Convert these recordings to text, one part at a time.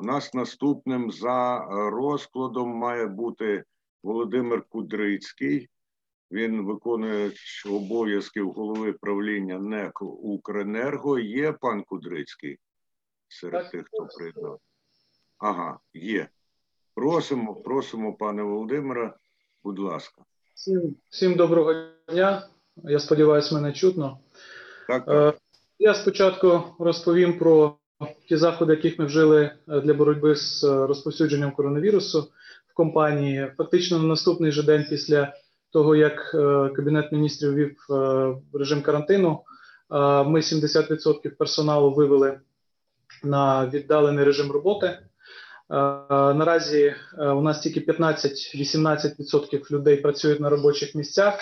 У нас наступним за розкладом має бути Володимир Кудрицький. Він виконує обов'язки голови правління НЕК Укренерго. Є пан Кудрицький серед Так. тих, хто приєднав? Ага, є. Просимо, просимо, пане Володимира, будь ласка. Всім, всім доброго дня. Я сподіваюся, мене чутно. Так, так. Е, Я спочатку розповім про ті заходи, яких ми вжили е, для боротьби з е, розповсюдженням коронавірусу в компанії. Фактично на наступний же день після того, як е, Кабінет міністрів ввів е, режим карантину, ми 70% персоналу вивели на віддалений режим роботи. Наразі у нас тільки 15-18% людей працюють на робочих місцях.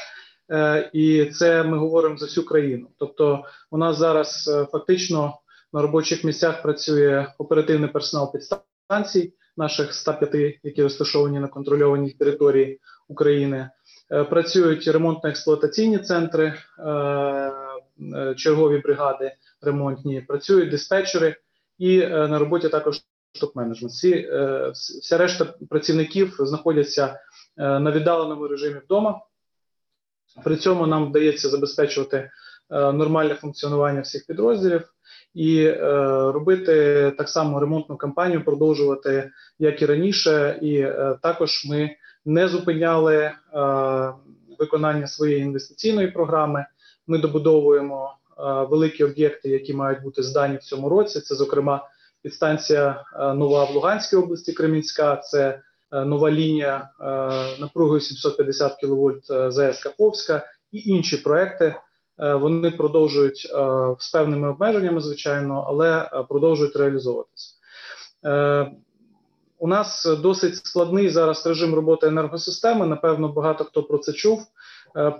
І це ми говоримо за всю країну. Тобто, у нас зараз фактично на робочих місцях працює оперативний персонал підстанцій, наших 105, які розташовані на контрольованій території України. Е, Працюють ремонтно-експлуатаційні центри, е, е, чергові бригади ремонтні, працюють диспетчери і на роботі також е, вся решта працівників знаходяться на віддаленому режимі вдома. При цьому нам вдається забезпечувати нормальне функціонування всіх підрозділів і е, робити так само ремонтну кампанію, продовжувати як і раніше. І е, також ми не зупиняли е, виконання своєї інвестиційної програми. Ми добудовуємо е, великі об'єкти, які мають бути здані в цьому році. Це, зокрема, підстанція е, нова в Луганській області, Кремінська. Це е, нова лінія е, напругою 750 кВт е, ЗАЕС Каховська і інші проекти. Е, Вони продовжують е, з певними обмеженнями, звичайно, але е, продовжують реалізовуватися. У нас досить складний зараз режим роботи енергосистеми. Напевно, багато хто про це чув.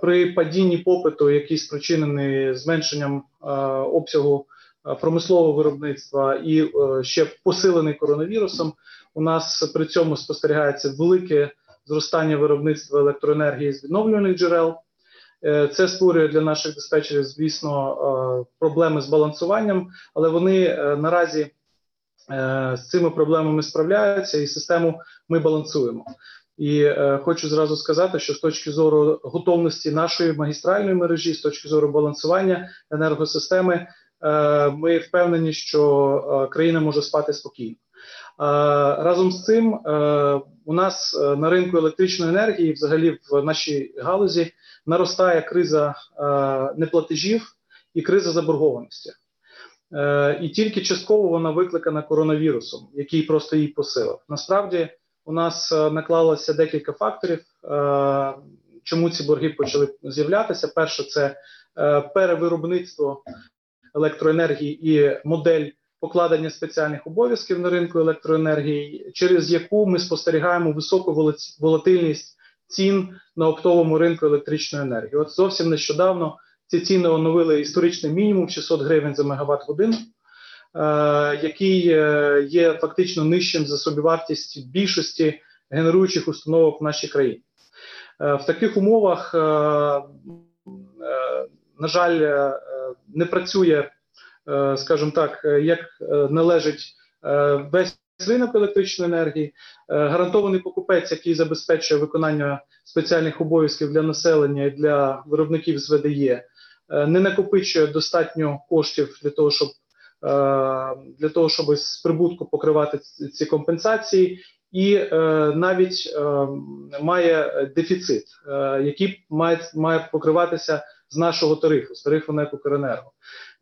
При падінні попиту, який спричинений зменшенням обсягу промислового виробництва і ще посилений коронавірусом, у нас при цьому спостерігається велике зростання виробництва електроенергії з відновлюваних джерел. Е, Це створює для наших диспетчерів, звісно, е, проблеми з балансуванням, але вони е, наразі з цими проблемами справляються, і систему ми балансуємо. І е, хочу зразу сказати, що з точки зору готовності нашої магістральної мережі, з точки зору балансування енергосистеми, е, ми впевнені, що е, країна може спати спокійно. Е, разом з цим е, у нас е, на ринку електричної енергії, взагалі в нашій галузі, наростає криза неплатежів і криза заборгованості. І тільки частково вона викликана коронавірусом, який просто її посилив. Насправді у нас наклалося декілька факторів, чому ці борги почали з'являтися. Перше, це перевиробництво електроенергії і модель покладення спеціальних обов'язків на ринку електроенергії, через яку ми спостерігаємо високу волатильність цін на оптовому ринку електричної енергії. От зовсім нещодавно ці ціни оновили історичний мінімум 600 гривень за мегаватт годину, е, який е, є фактично нижчим за собівартість більшості генеруючих установок в нашій країні. Е, в таких умовах, на жаль, не працює, скажімо так, е, як е, належить е, весь ринок електричної енергії. Е, Гарантований покупець, який забезпечує виконання спеціальних обов'язків для населення і для виробників з ВДЄ, е, не накопичує достатньо коштів для того, щоб е, для того, щоб з прибутку покривати ці- ці компенсації, і е, навіть е, має дефіцит, е, який має, має покриватися з нашого тарифу, з тарифу НЕК «Укренерго».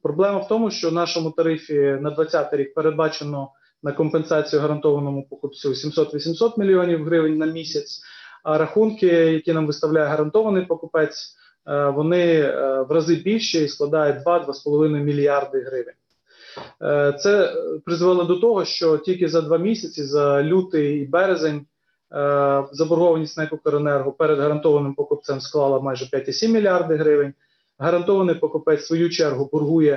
Проблема в тому, що в нашому тарифі на 2020 рік передбачено на компенсацію гарантованому покупцю 700-800 мільйонів гривень на місяць. А рахунки, які нам виставляє гарантований покупець, е, вони е, в рази більші і складають 2-2,5 мільярди гривень. Е, Це призвело до того, що тільки за два місяці, за лютий і березень, заборгованість НЕК «Укренерго» перед гарантованим покупцем склала майже 5,7 мільярди гривень. Гарантований покупець в свою чергу боргує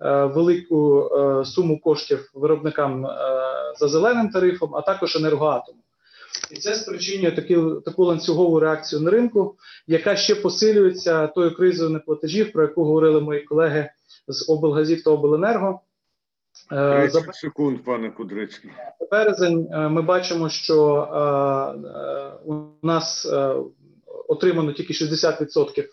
е, велику е, суму коштів виробникам е, за зеленим тарифом, а також енергоатому. І це спричинює такі, таку ланцюгову реакцію на ринку, яка ще посилюється тою кризою неплатежів, про яку говорили мої колеги з облгазів та обленерго. Е, За 30 секунд, пане Кудрицький. березень ми бачимо, що у нас отримано тільки 60% е,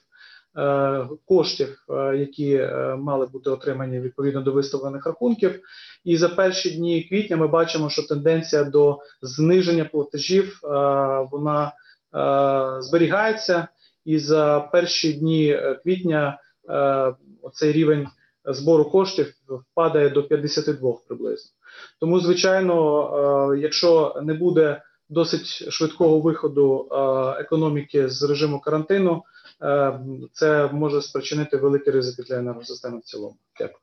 коштів, е, які е, мали бути отримані відповідно до виставлених рахунків. І за перші дні квітня ми бачимо, що тенденція до зниження платежів е, вона е, зберігається. І за перші дні е, квітня е, цей рівень збору коштів впадає до 52 приблизно. Тому, звичайно, е, якщо не буде досить швидкого виходу е, економіки з режиму карантину, е, це може спричинити великі ризики для енергосистеми в цілому. Дякую.